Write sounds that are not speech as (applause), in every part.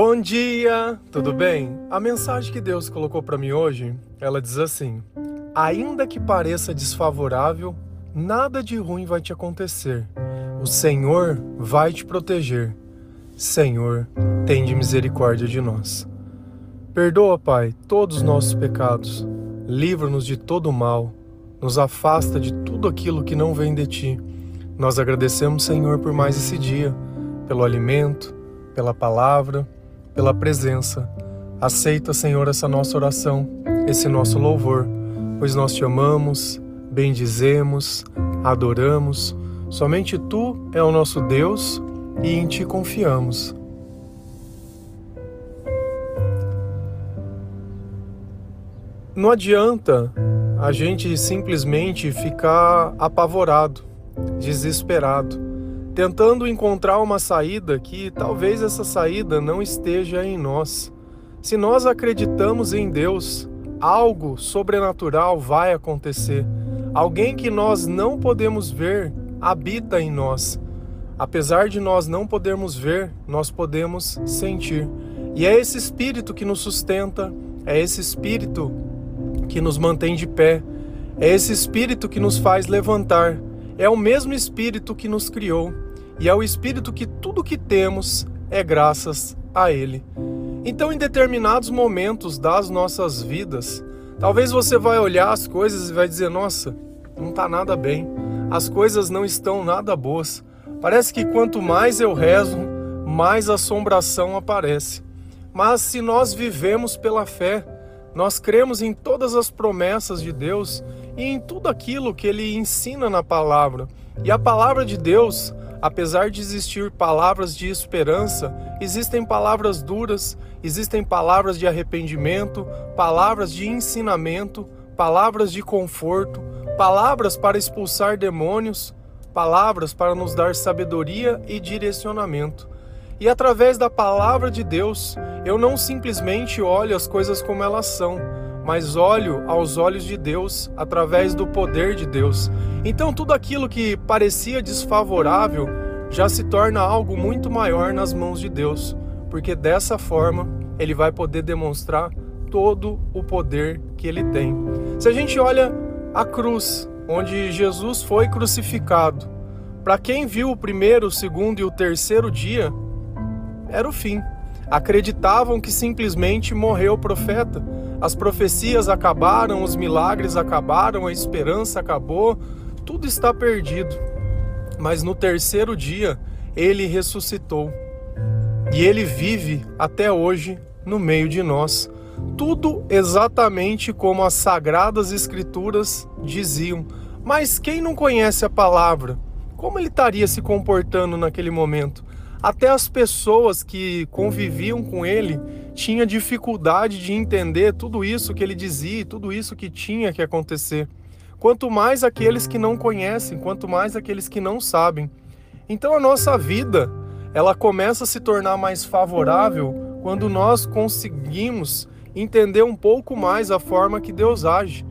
Bom dia, tudo bem? A mensagem que Deus colocou para mim hoje, ela diz assim: Ainda que pareça desfavorável, nada de ruim vai te acontecer. O Senhor vai te proteger. Senhor, tem de misericórdia de nós. Perdoa, Pai, todos os nossos pecados. Livra-nos de todo o mal. Nos afasta de tudo aquilo que não vem de ti. Nós agradecemos, Senhor, por mais esse dia, pelo alimento, pela palavra pela presença. Aceita, Senhor, essa nossa oração, esse nosso louvor, pois nós te amamos, bendizemos, adoramos. Somente tu é o nosso Deus e em ti confiamos. Não adianta a gente simplesmente ficar apavorado, desesperado tentando encontrar uma saída que talvez essa saída não esteja em nós. Se nós acreditamos em Deus, algo sobrenatural vai acontecer. Alguém que nós não podemos ver habita em nós. Apesar de nós não podermos ver, nós podemos sentir. E é esse espírito que nos sustenta, é esse espírito que nos mantém de pé, é esse espírito que nos faz levantar. É o mesmo espírito que nos criou e é o Espírito que tudo que temos é graças a Ele. Então, em determinados momentos das nossas vidas, talvez você vai olhar as coisas e vai dizer: Nossa, não está nada bem, as coisas não estão nada boas. Parece que quanto mais eu rezo, mais assombração aparece. Mas se nós vivemos pela fé, nós cremos em todas as promessas de Deus e em tudo aquilo que Ele ensina na palavra. E a palavra de Deus, Apesar de existir palavras de esperança, existem palavras duras, existem palavras de arrependimento, palavras de ensinamento, palavras de conforto, palavras para expulsar demônios, palavras para nos dar sabedoria e direcionamento. E através da palavra de Deus, eu não simplesmente olho as coisas como elas são, mas olho aos olhos de Deus através do poder de Deus. Então tudo aquilo que parecia desfavorável já se torna algo muito maior nas mãos de Deus, porque dessa forma ele vai poder demonstrar todo o poder que ele tem. Se a gente olha a cruz, onde Jesus foi crucificado, para quem viu o primeiro, o segundo e o terceiro dia, era o fim. Acreditavam que simplesmente morreu o profeta, as profecias acabaram, os milagres acabaram, a esperança acabou, tudo está perdido. Mas no terceiro dia ele ressuscitou e ele vive até hoje no meio de nós. Tudo exatamente como as sagradas escrituras diziam. Mas quem não conhece a palavra, como ele estaria se comportando naquele momento? Até as pessoas que conviviam com ele tinha dificuldade de entender tudo isso que ele dizia, tudo isso que tinha que acontecer. Quanto mais aqueles que não conhecem, quanto mais aqueles que não sabem. Então a nossa vida, ela começa a se tornar mais favorável quando nós conseguimos entender um pouco mais a forma que Deus age.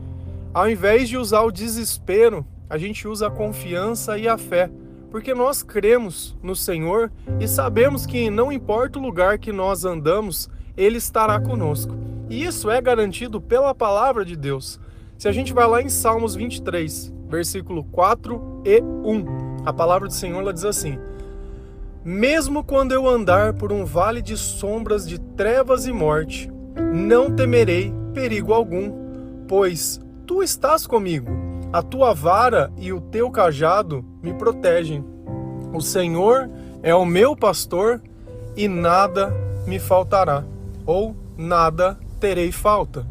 Ao invés de usar o desespero, a gente usa a confiança e a fé porque nós cremos no Senhor e sabemos que não importa o lugar que nós andamos, Ele estará conosco. E isso é garantido pela palavra de Deus. Se a gente vai lá em Salmos 23, versículo 4 e 1, a palavra do Senhor ela diz assim: Mesmo quando eu andar por um vale de sombras de trevas e morte, não temerei perigo algum, pois tu estás comigo a tua vara e o teu cajado me protegem. O Senhor é o meu pastor e nada me faltará, ou nada terei falta.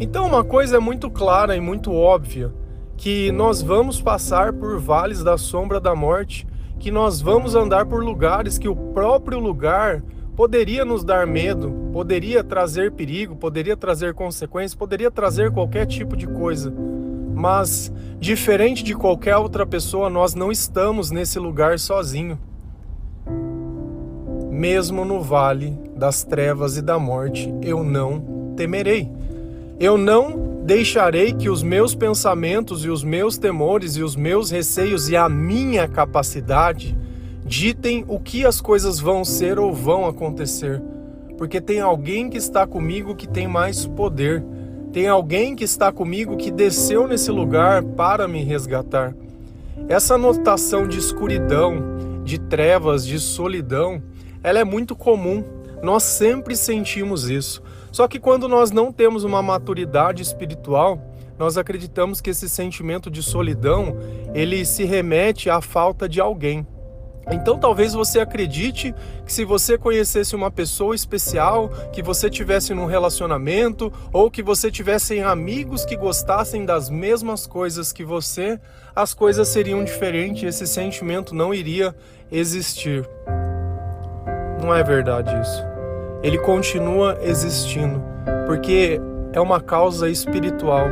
Então, uma coisa é muito clara e muito óbvia: que nós vamos passar por vales da sombra da morte, que nós vamos andar por lugares que o próprio lugar poderia nos dar medo, poderia trazer perigo, poderia trazer consequências, poderia trazer qualquer tipo de coisa. Mas, diferente de qualquer outra pessoa, nós não estamos nesse lugar sozinho. Mesmo no vale das trevas e da morte, eu não temerei. Eu não deixarei que os meus pensamentos e os meus temores e os meus receios e a minha capacidade ditem o que as coisas vão ser ou vão acontecer. porque tem alguém que está comigo que tem mais poder. Tem alguém que está comigo que desceu nesse lugar para me resgatar. Essa notação de escuridão, de trevas, de solidão, ela é muito comum. Nós sempre sentimos isso. Só que quando nós não temos uma maturidade espiritual, nós acreditamos que esse sentimento de solidão, ele se remete à falta de alguém. Então talvez você acredite que se você conhecesse uma pessoa especial, que você tivesse num relacionamento ou que você tivesse amigos que gostassem das mesmas coisas que você, as coisas seriam diferentes, esse sentimento não iria existir. Não é verdade isso. Ele continua existindo, porque é uma causa espiritual.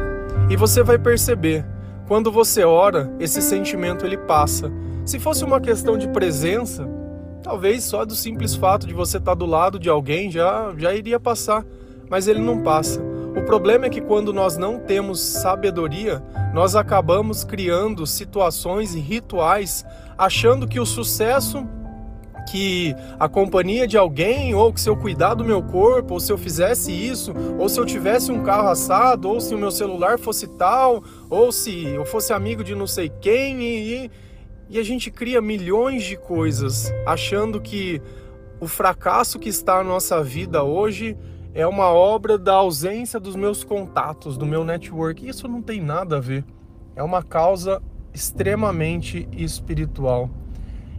E você vai perceber, quando você ora, esse sentimento ele passa se fosse uma questão de presença, talvez só do simples fato de você estar do lado de alguém já, já iria passar, mas ele não passa. O problema é que quando nós não temos sabedoria, nós acabamos criando situações e rituais achando que o sucesso que a companhia de alguém, ou que se eu cuidar do meu corpo, ou se eu fizesse isso, ou se eu tivesse um carro assado, ou se o meu celular fosse tal, ou se eu fosse amigo de não sei quem, e, e a gente cria milhões de coisas achando que o fracasso que está na nossa vida hoje é uma obra da ausência dos meus contatos, do meu network. Isso não tem nada a ver. É uma causa extremamente espiritual.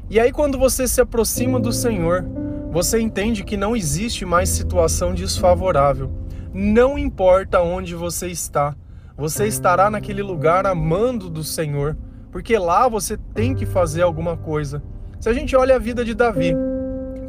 E aí, quando você se aproxima do Senhor, você entende que não existe mais situação desfavorável. Não importa onde você está, você estará naquele lugar amando do Senhor porque lá você tem que fazer alguma coisa. Se a gente olha a vida de Davi,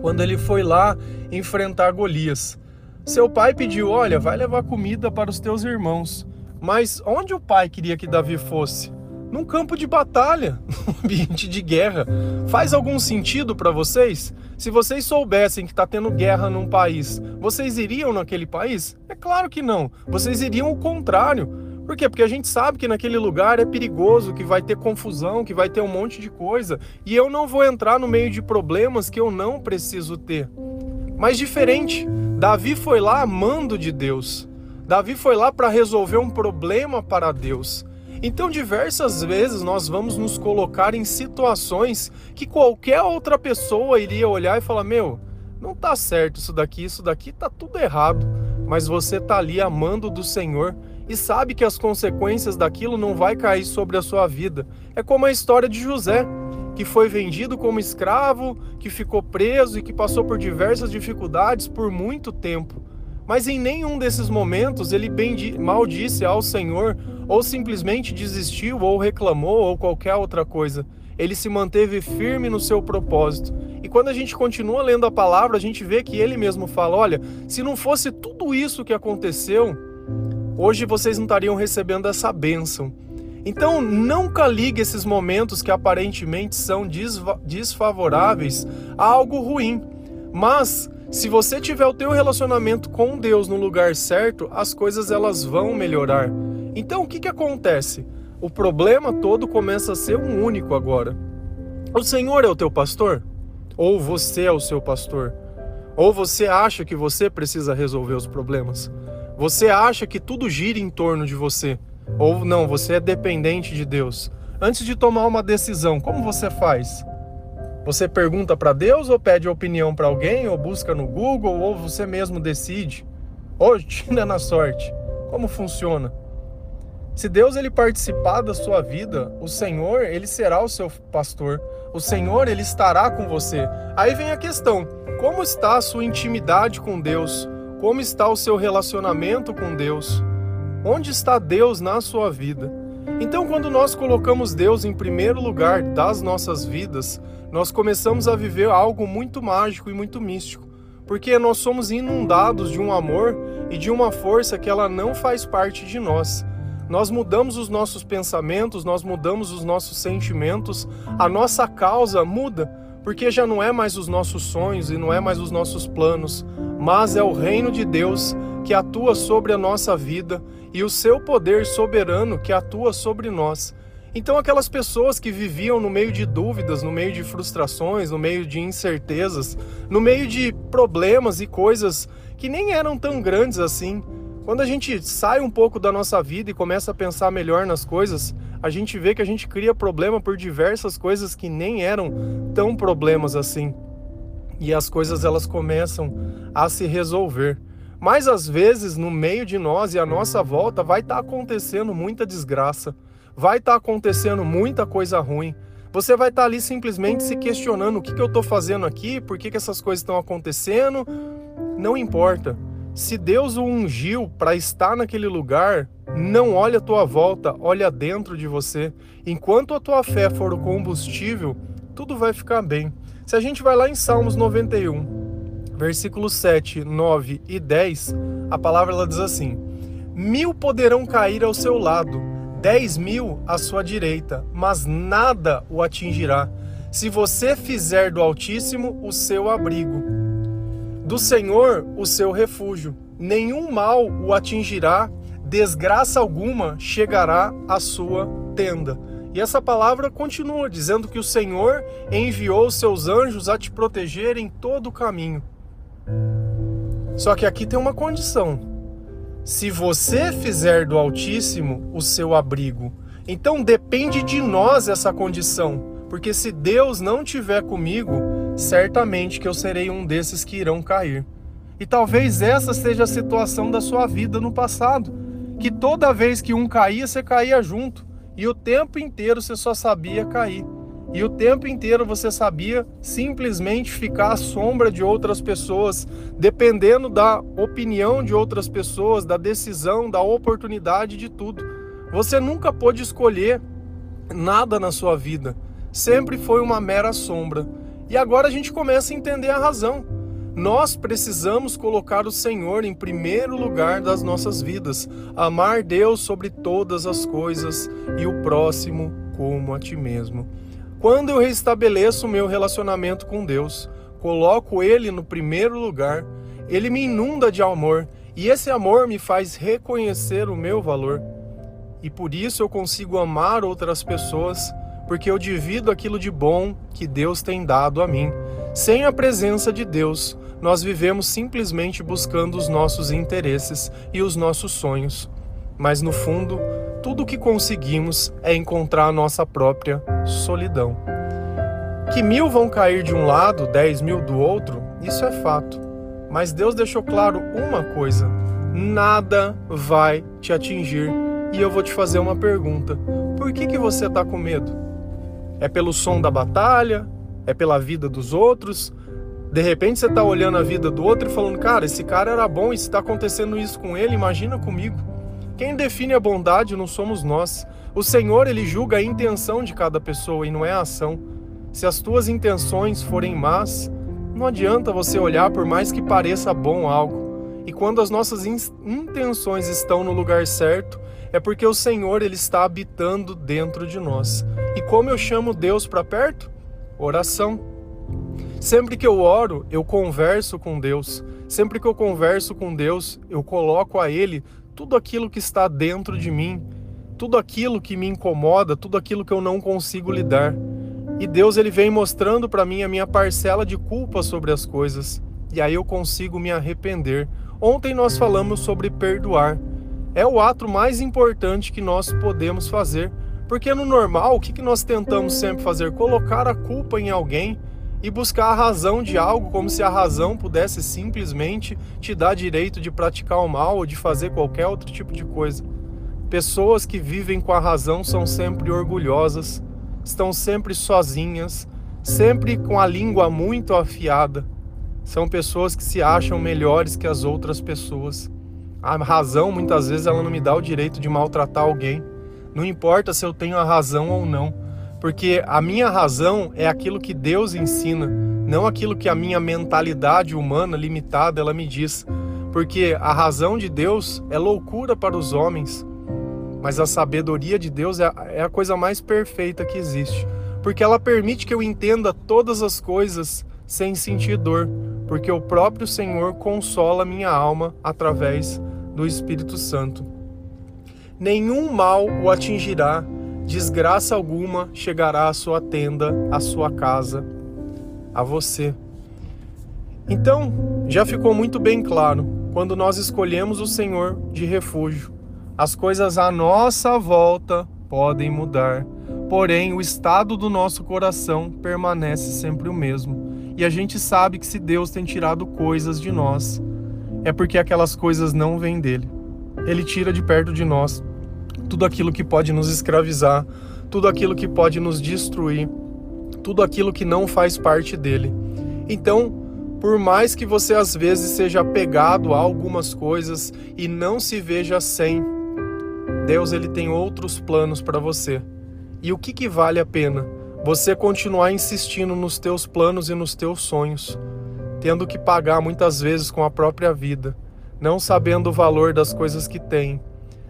quando ele foi lá enfrentar Golias, seu pai pediu: Olha, vai levar comida para os teus irmãos. Mas onde o pai queria que Davi fosse? Num campo de batalha, (laughs) num ambiente de guerra. Faz algum sentido para vocês? Se vocês soubessem que está tendo guerra num país, vocês iriam naquele país? É claro que não. Vocês iriam o contrário. Por quê? Porque a gente sabe que naquele lugar é perigoso, que vai ter confusão, que vai ter um monte de coisa, e eu não vou entrar no meio de problemas que eu não preciso ter. Mas diferente, Davi foi lá amando de Deus. Davi foi lá para resolver um problema para Deus. Então, diversas vezes nós vamos nos colocar em situações que qualquer outra pessoa iria olhar e falar: Meu, não tá certo isso daqui, isso daqui tá tudo errado. Mas você tá ali amando do Senhor e sabe que as consequências daquilo não vai cair sobre a sua vida. É como a história de José, que foi vendido como escravo, que ficou preso e que passou por diversas dificuldades por muito tempo. Mas em nenhum desses momentos ele maldisse ao Senhor, ou simplesmente desistiu, ou reclamou, ou qualquer outra coisa. Ele se manteve firme no seu propósito. E quando a gente continua lendo a palavra, a gente vê que ele mesmo fala: olha, se não fosse tudo isso que aconteceu, hoje vocês não estariam recebendo essa bênção. Então, nunca ligue esses momentos que aparentemente são desfavoráveis a algo ruim. Mas, se você tiver o teu relacionamento com Deus no lugar certo, as coisas elas vão melhorar. Então, o que, que acontece? O problema todo começa a ser um único agora. O Senhor é o teu pastor? Ou você é o seu pastor? Ou você acha que você precisa resolver os problemas? Você acha que tudo gira em torno de você, ou não, você é dependente de Deus. Antes de tomar uma decisão, como você faz? Você pergunta para Deus ou pede opinião para alguém, ou busca no Google, ou você mesmo decide? Ou (laughs) tira na sorte. Como funciona? Se Deus ele participar da sua vida, o Senhor, ele será o seu pastor. O Senhor, ele estará com você. Aí vem a questão: como está a sua intimidade com Deus? Como está o seu relacionamento com Deus? Onde está Deus na sua vida? Então, quando nós colocamos Deus em primeiro lugar das nossas vidas, nós começamos a viver algo muito mágico e muito místico, porque nós somos inundados de um amor e de uma força que ela não faz parte de nós. Nós mudamos os nossos pensamentos, nós mudamos os nossos sentimentos, a nossa causa muda, porque já não é mais os nossos sonhos e não é mais os nossos planos, mas é o reino de Deus que atua sobre a nossa vida e o seu poder soberano que atua sobre nós. Então, aquelas pessoas que viviam no meio de dúvidas, no meio de frustrações, no meio de incertezas, no meio de problemas e coisas que nem eram tão grandes assim, quando a gente sai um pouco da nossa vida e começa a pensar melhor nas coisas, a gente vê que a gente cria problema por diversas coisas que nem eram tão problemas assim. E as coisas elas começam a se resolver. Mas às vezes, no meio de nós e à nossa volta, vai estar tá acontecendo muita desgraça vai estar tá acontecendo muita coisa ruim. Você vai estar tá ali simplesmente se questionando o que, que eu estou fazendo aqui, por que, que essas coisas estão acontecendo. Não importa. Se Deus o ungiu para estar naquele lugar, não olha a tua volta, olha dentro de você. Enquanto a tua fé for o combustível, tudo vai ficar bem. Se a gente vai lá em Salmos 91, versículos 7, 9 e 10, a palavra ela diz assim: Mil poderão cair ao seu lado dez mil à sua direita, mas nada o atingirá, se você fizer do Altíssimo o seu abrigo, do Senhor o seu refúgio. Nenhum mal o atingirá, desgraça alguma chegará à sua tenda. E essa palavra continua dizendo que o Senhor enviou seus anjos a te proteger em todo o caminho. Só que aqui tem uma condição se você fizer do Altíssimo o seu abrigo. Então depende de nós essa condição, porque se Deus não tiver comigo, certamente que eu serei um desses que irão cair. E talvez essa seja a situação da sua vida no passado, que toda vez que um caía, você caía junto, e o tempo inteiro você só sabia cair. E o tempo inteiro você sabia simplesmente ficar à sombra de outras pessoas, dependendo da opinião de outras pessoas, da decisão, da oportunidade de tudo. Você nunca pôde escolher nada na sua vida. Sempre foi uma mera sombra. E agora a gente começa a entender a razão. Nós precisamos colocar o Senhor em primeiro lugar das nossas vidas, amar Deus sobre todas as coisas e o próximo como a ti mesmo. Quando eu restabeleço o meu relacionamento com Deus, coloco Ele no primeiro lugar, Ele me inunda de amor e esse amor me faz reconhecer o meu valor. E por isso eu consigo amar outras pessoas, porque eu divido aquilo de bom que Deus tem dado a mim. Sem a presença de Deus, nós vivemos simplesmente buscando os nossos interesses e os nossos sonhos. Mas no fundo, tudo o que conseguimos é encontrar a nossa própria solidão. Que mil vão cair de um lado, dez mil do outro, isso é fato. Mas Deus deixou claro uma coisa: nada vai te atingir. E eu vou te fazer uma pergunta: por que, que você está com medo? É pelo som da batalha? É pela vida dos outros? De repente você está olhando a vida do outro e falando: cara, esse cara era bom e se está acontecendo isso com ele, imagina comigo. Quem define a bondade não somos nós. O Senhor, ele julga a intenção de cada pessoa e não é a ação. Se as tuas intenções forem más, não adianta você olhar por mais que pareça bom algo. E quando as nossas intenções estão no lugar certo, é porque o Senhor ele está habitando dentro de nós. E como eu chamo Deus para perto? Oração. Sempre que eu oro, eu converso com Deus. Sempre que eu converso com Deus, eu coloco a Ele tudo aquilo que está dentro de mim, tudo aquilo que me incomoda, tudo aquilo que eu não consigo lidar. E Deus ele vem mostrando para mim a minha parcela de culpa sobre as coisas, e aí eu consigo me arrepender. Ontem nós falamos sobre perdoar. É o ato mais importante que nós podemos fazer, porque no normal, o que, nós tentamos sempre fazer? Colocar a culpa em alguém e buscar a razão de algo como se a razão pudesse simplesmente te dar direito de praticar o mal ou de fazer qualquer outro tipo de coisa. Pessoas que vivem com a razão são sempre orgulhosas, estão sempre sozinhas, sempre com a língua muito afiada. São pessoas que se acham melhores que as outras pessoas. A razão muitas vezes ela não me dá o direito de maltratar alguém. Não importa se eu tenho a razão ou não porque a minha razão é aquilo que Deus ensina, não aquilo que a minha mentalidade humana limitada ela me diz. Porque a razão de Deus é loucura para os homens, mas a sabedoria de Deus é, é a coisa mais perfeita que existe, porque ela permite que eu entenda todas as coisas sem sentir dor, porque o próprio Senhor consola minha alma através do Espírito Santo. Nenhum mal o atingirá desgraça alguma chegará à sua tenda, à sua casa, a você. Então, já ficou muito bem claro, quando nós escolhemos o Senhor de refúgio, as coisas à nossa volta podem mudar, porém o estado do nosso coração permanece sempre o mesmo. E a gente sabe que se Deus tem tirado coisas de nós, é porque aquelas coisas não vêm dele. Ele tira de perto de nós tudo aquilo que pode nos escravizar, tudo aquilo que pode nos destruir, tudo aquilo que não faz parte dele. Então, por mais que você às vezes seja apegado a algumas coisas e não se veja sem, Deus ele tem outros planos para você. E o que, que vale a pena? Você continuar insistindo nos teus planos e nos teus sonhos, tendo que pagar muitas vezes com a própria vida, não sabendo o valor das coisas que tem,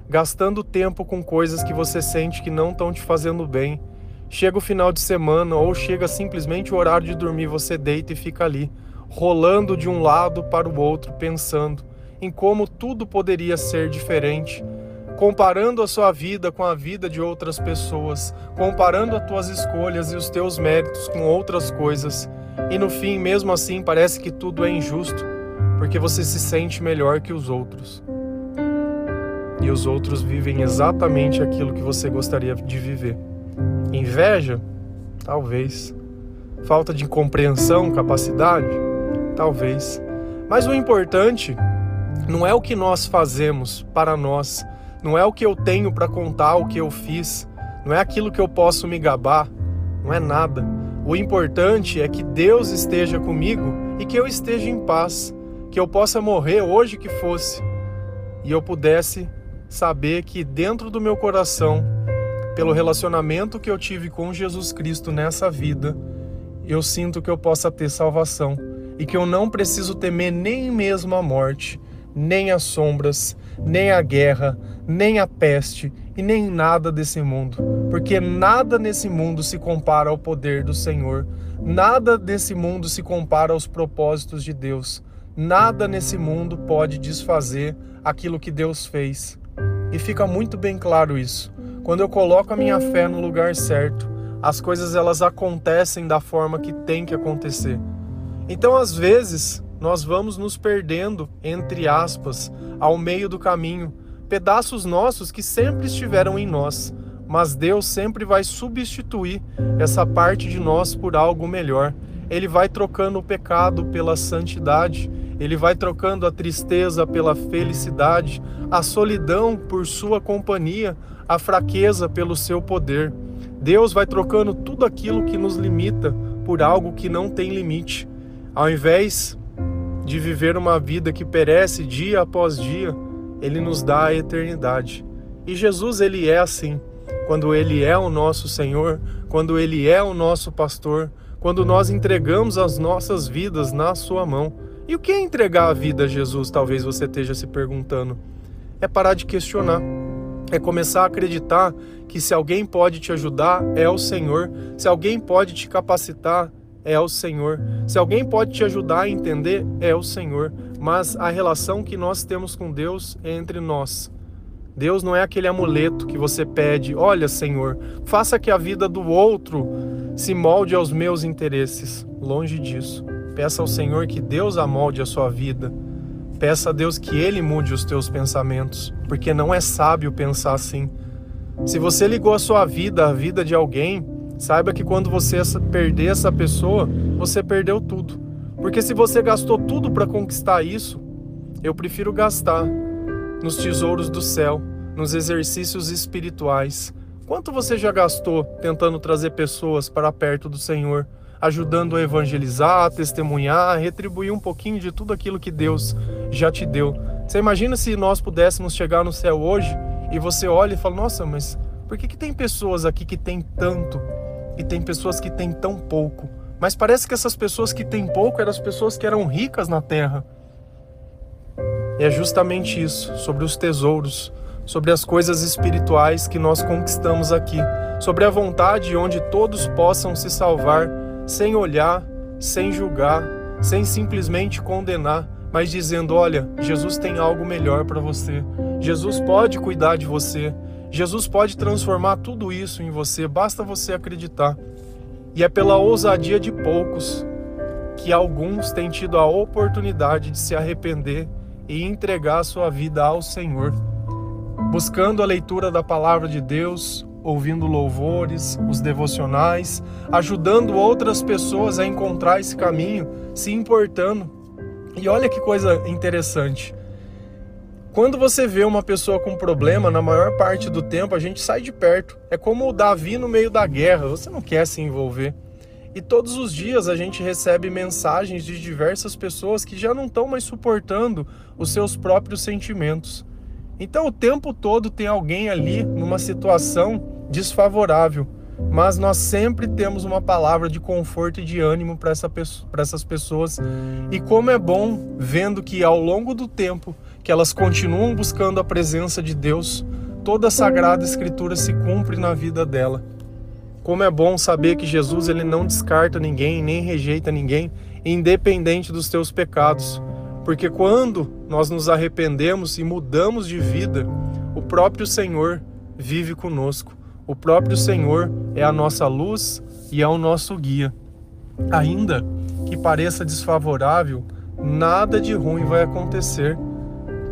gastando tempo com coisas que você sente que não estão te fazendo bem. Chega o final de semana ou chega simplesmente o horário de dormir, você deita e fica ali, rolando de um lado para o outro, pensando em como tudo poderia ser diferente, comparando a sua vida com a vida de outras pessoas, comparando as tuas escolhas e os teus méritos com outras coisas. E no fim, mesmo assim, parece que tudo é injusto, porque você se sente melhor que os outros e os outros vivem exatamente aquilo que você gostaria de viver. Inveja? Talvez. Falta de compreensão, capacidade? Talvez. Mas o importante não é o que nós fazemos para nós, não é o que eu tenho para contar o que eu fiz, não é aquilo que eu posso me gabar, não é nada. O importante é que Deus esteja comigo e que eu esteja em paz, que eu possa morrer hoje que fosse e eu pudesse saber que dentro do meu coração, pelo relacionamento que eu tive com Jesus Cristo nessa vida, eu sinto que eu possa ter salvação e que eu não preciso temer nem mesmo a morte, nem as sombras, nem a guerra, nem a peste e nem nada desse mundo, porque nada nesse mundo se compara ao poder do Senhor, nada desse mundo se compara aos propósitos de Deus, nada nesse mundo pode desfazer aquilo que Deus fez. E fica muito bem claro isso. Quando eu coloco a minha fé no lugar certo, as coisas elas acontecem da forma que tem que acontecer. Então, às vezes, nós vamos nos perdendo, entre aspas, ao meio do caminho, pedaços nossos que sempre estiveram em nós, mas Deus sempre vai substituir essa parte de nós por algo melhor. Ele vai trocando o pecado pela santidade, ele vai trocando a tristeza pela felicidade, a solidão por sua companhia, a fraqueza pelo seu poder. Deus vai trocando tudo aquilo que nos limita por algo que não tem limite. Ao invés de viver uma vida que perece dia após dia, ele nos dá a eternidade. E Jesus ele é assim. Quando ele é o nosso Senhor, quando ele é o nosso pastor, quando nós entregamos as nossas vidas na sua mão, e o que é entregar a vida a Jesus? Talvez você esteja se perguntando. É parar de questionar. É começar a acreditar que se alguém pode te ajudar, é o Senhor. Se alguém pode te capacitar, é o Senhor. Se alguém pode te ajudar a entender, é o Senhor. Mas a relação que nós temos com Deus é entre nós. Deus não é aquele amuleto que você pede, olha, Senhor, faça que a vida do outro se molde aos meus interesses. Longe disso. Peça ao Senhor que Deus amolde a sua vida. Peça a Deus que Ele mude os teus pensamentos, porque não é sábio pensar assim. Se você ligou a sua vida à vida de alguém, saiba que quando você perder essa pessoa, você perdeu tudo. Porque se você gastou tudo para conquistar isso, eu prefiro gastar nos tesouros do céu, nos exercícios espirituais. Quanto você já gastou tentando trazer pessoas para perto do Senhor? ajudando a evangelizar, a testemunhar, a retribuir um pouquinho de tudo aquilo que Deus já te deu. Você imagina se nós pudéssemos chegar no céu hoje e você olha e fala: Nossa, mas por que, que tem pessoas aqui que têm tanto e tem pessoas que têm tão pouco? Mas parece que essas pessoas que têm pouco eram as pessoas que eram ricas na terra. E é justamente isso, sobre os tesouros, sobre as coisas espirituais que nós conquistamos aqui, sobre a vontade onde todos possam se salvar sem olhar, sem julgar, sem simplesmente condenar, mas dizendo: olha, Jesus tem algo melhor para você. Jesus pode cuidar de você. Jesus pode transformar tudo isso em você, basta você acreditar. E é pela ousadia de poucos que alguns têm tido a oportunidade de se arrepender e entregar sua vida ao Senhor, buscando a leitura da palavra de Deus, ouvindo louvores, os devocionais, ajudando outras pessoas a encontrar esse caminho, se importando. E olha que coisa interessante. Quando você vê uma pessoa com problema, na maior parte do tempo a gente sai de perto. É como o Davi no meio da guerra, você não quer se envolver. E todos os dias a gente recebe mensagens de diversas pessoas que já não estão mais suportando os seus próprios sentimentos. Então o tempo todo tem alguém ali numa situação desfavorável, mas nós sempre temos uma palavra de conforto e de ânimo para essa, essas pessoas. E como é bom vendo que ao longo do tempo que elas continuam buscando a presença de Deus, toda a sagrada escritura se cumpre na vida dela. Como é bom saber que Jesus ele não descarta ninguém, nem rejeita ninguém, independente dos teus pecados. Porque quando nós nos arrependemos e mudamos de vida, o próprio Senhor vive conosco. O próprio Senhor é a nossa luz e é o nosso guia. Ainda que pareça desfavorável, nada de ruim vai acontecer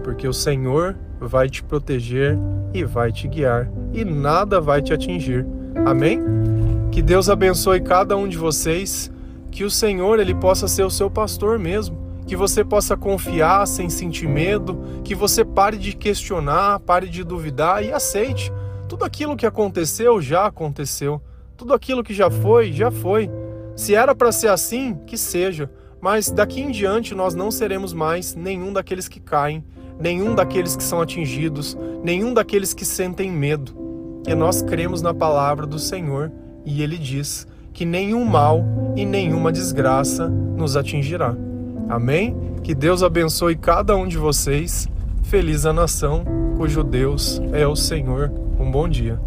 porque o Senhor vai te proteger e vai te guiar, e nada vai te atingir. Amém? Que Deus abençoe cada um de vocês, que o Senhor ele possa ser o seu pastor mesmo, que você possa confiar sem sentir medo, que você pare de questionar, pare de duvidar e aceite. Tudo aquilo que aconteceu já aconteceu. Tudo aquilo que já foi, já foi. Se era para ser assim, que seja. Mas daqui em diante nós não seremos mais nenhum daqueles que caem nenhum daqueles que são atingidos, nenhum daqueles que sentem medo. E nós cremos na palavra do Senhor e ele diz que nenhum mal e nenhuma desgraça nos atingirá. Amém? Que Deus abençoe cada um de vocês. Feliz a nação cujo Deus é o Senhor. Um bom dia.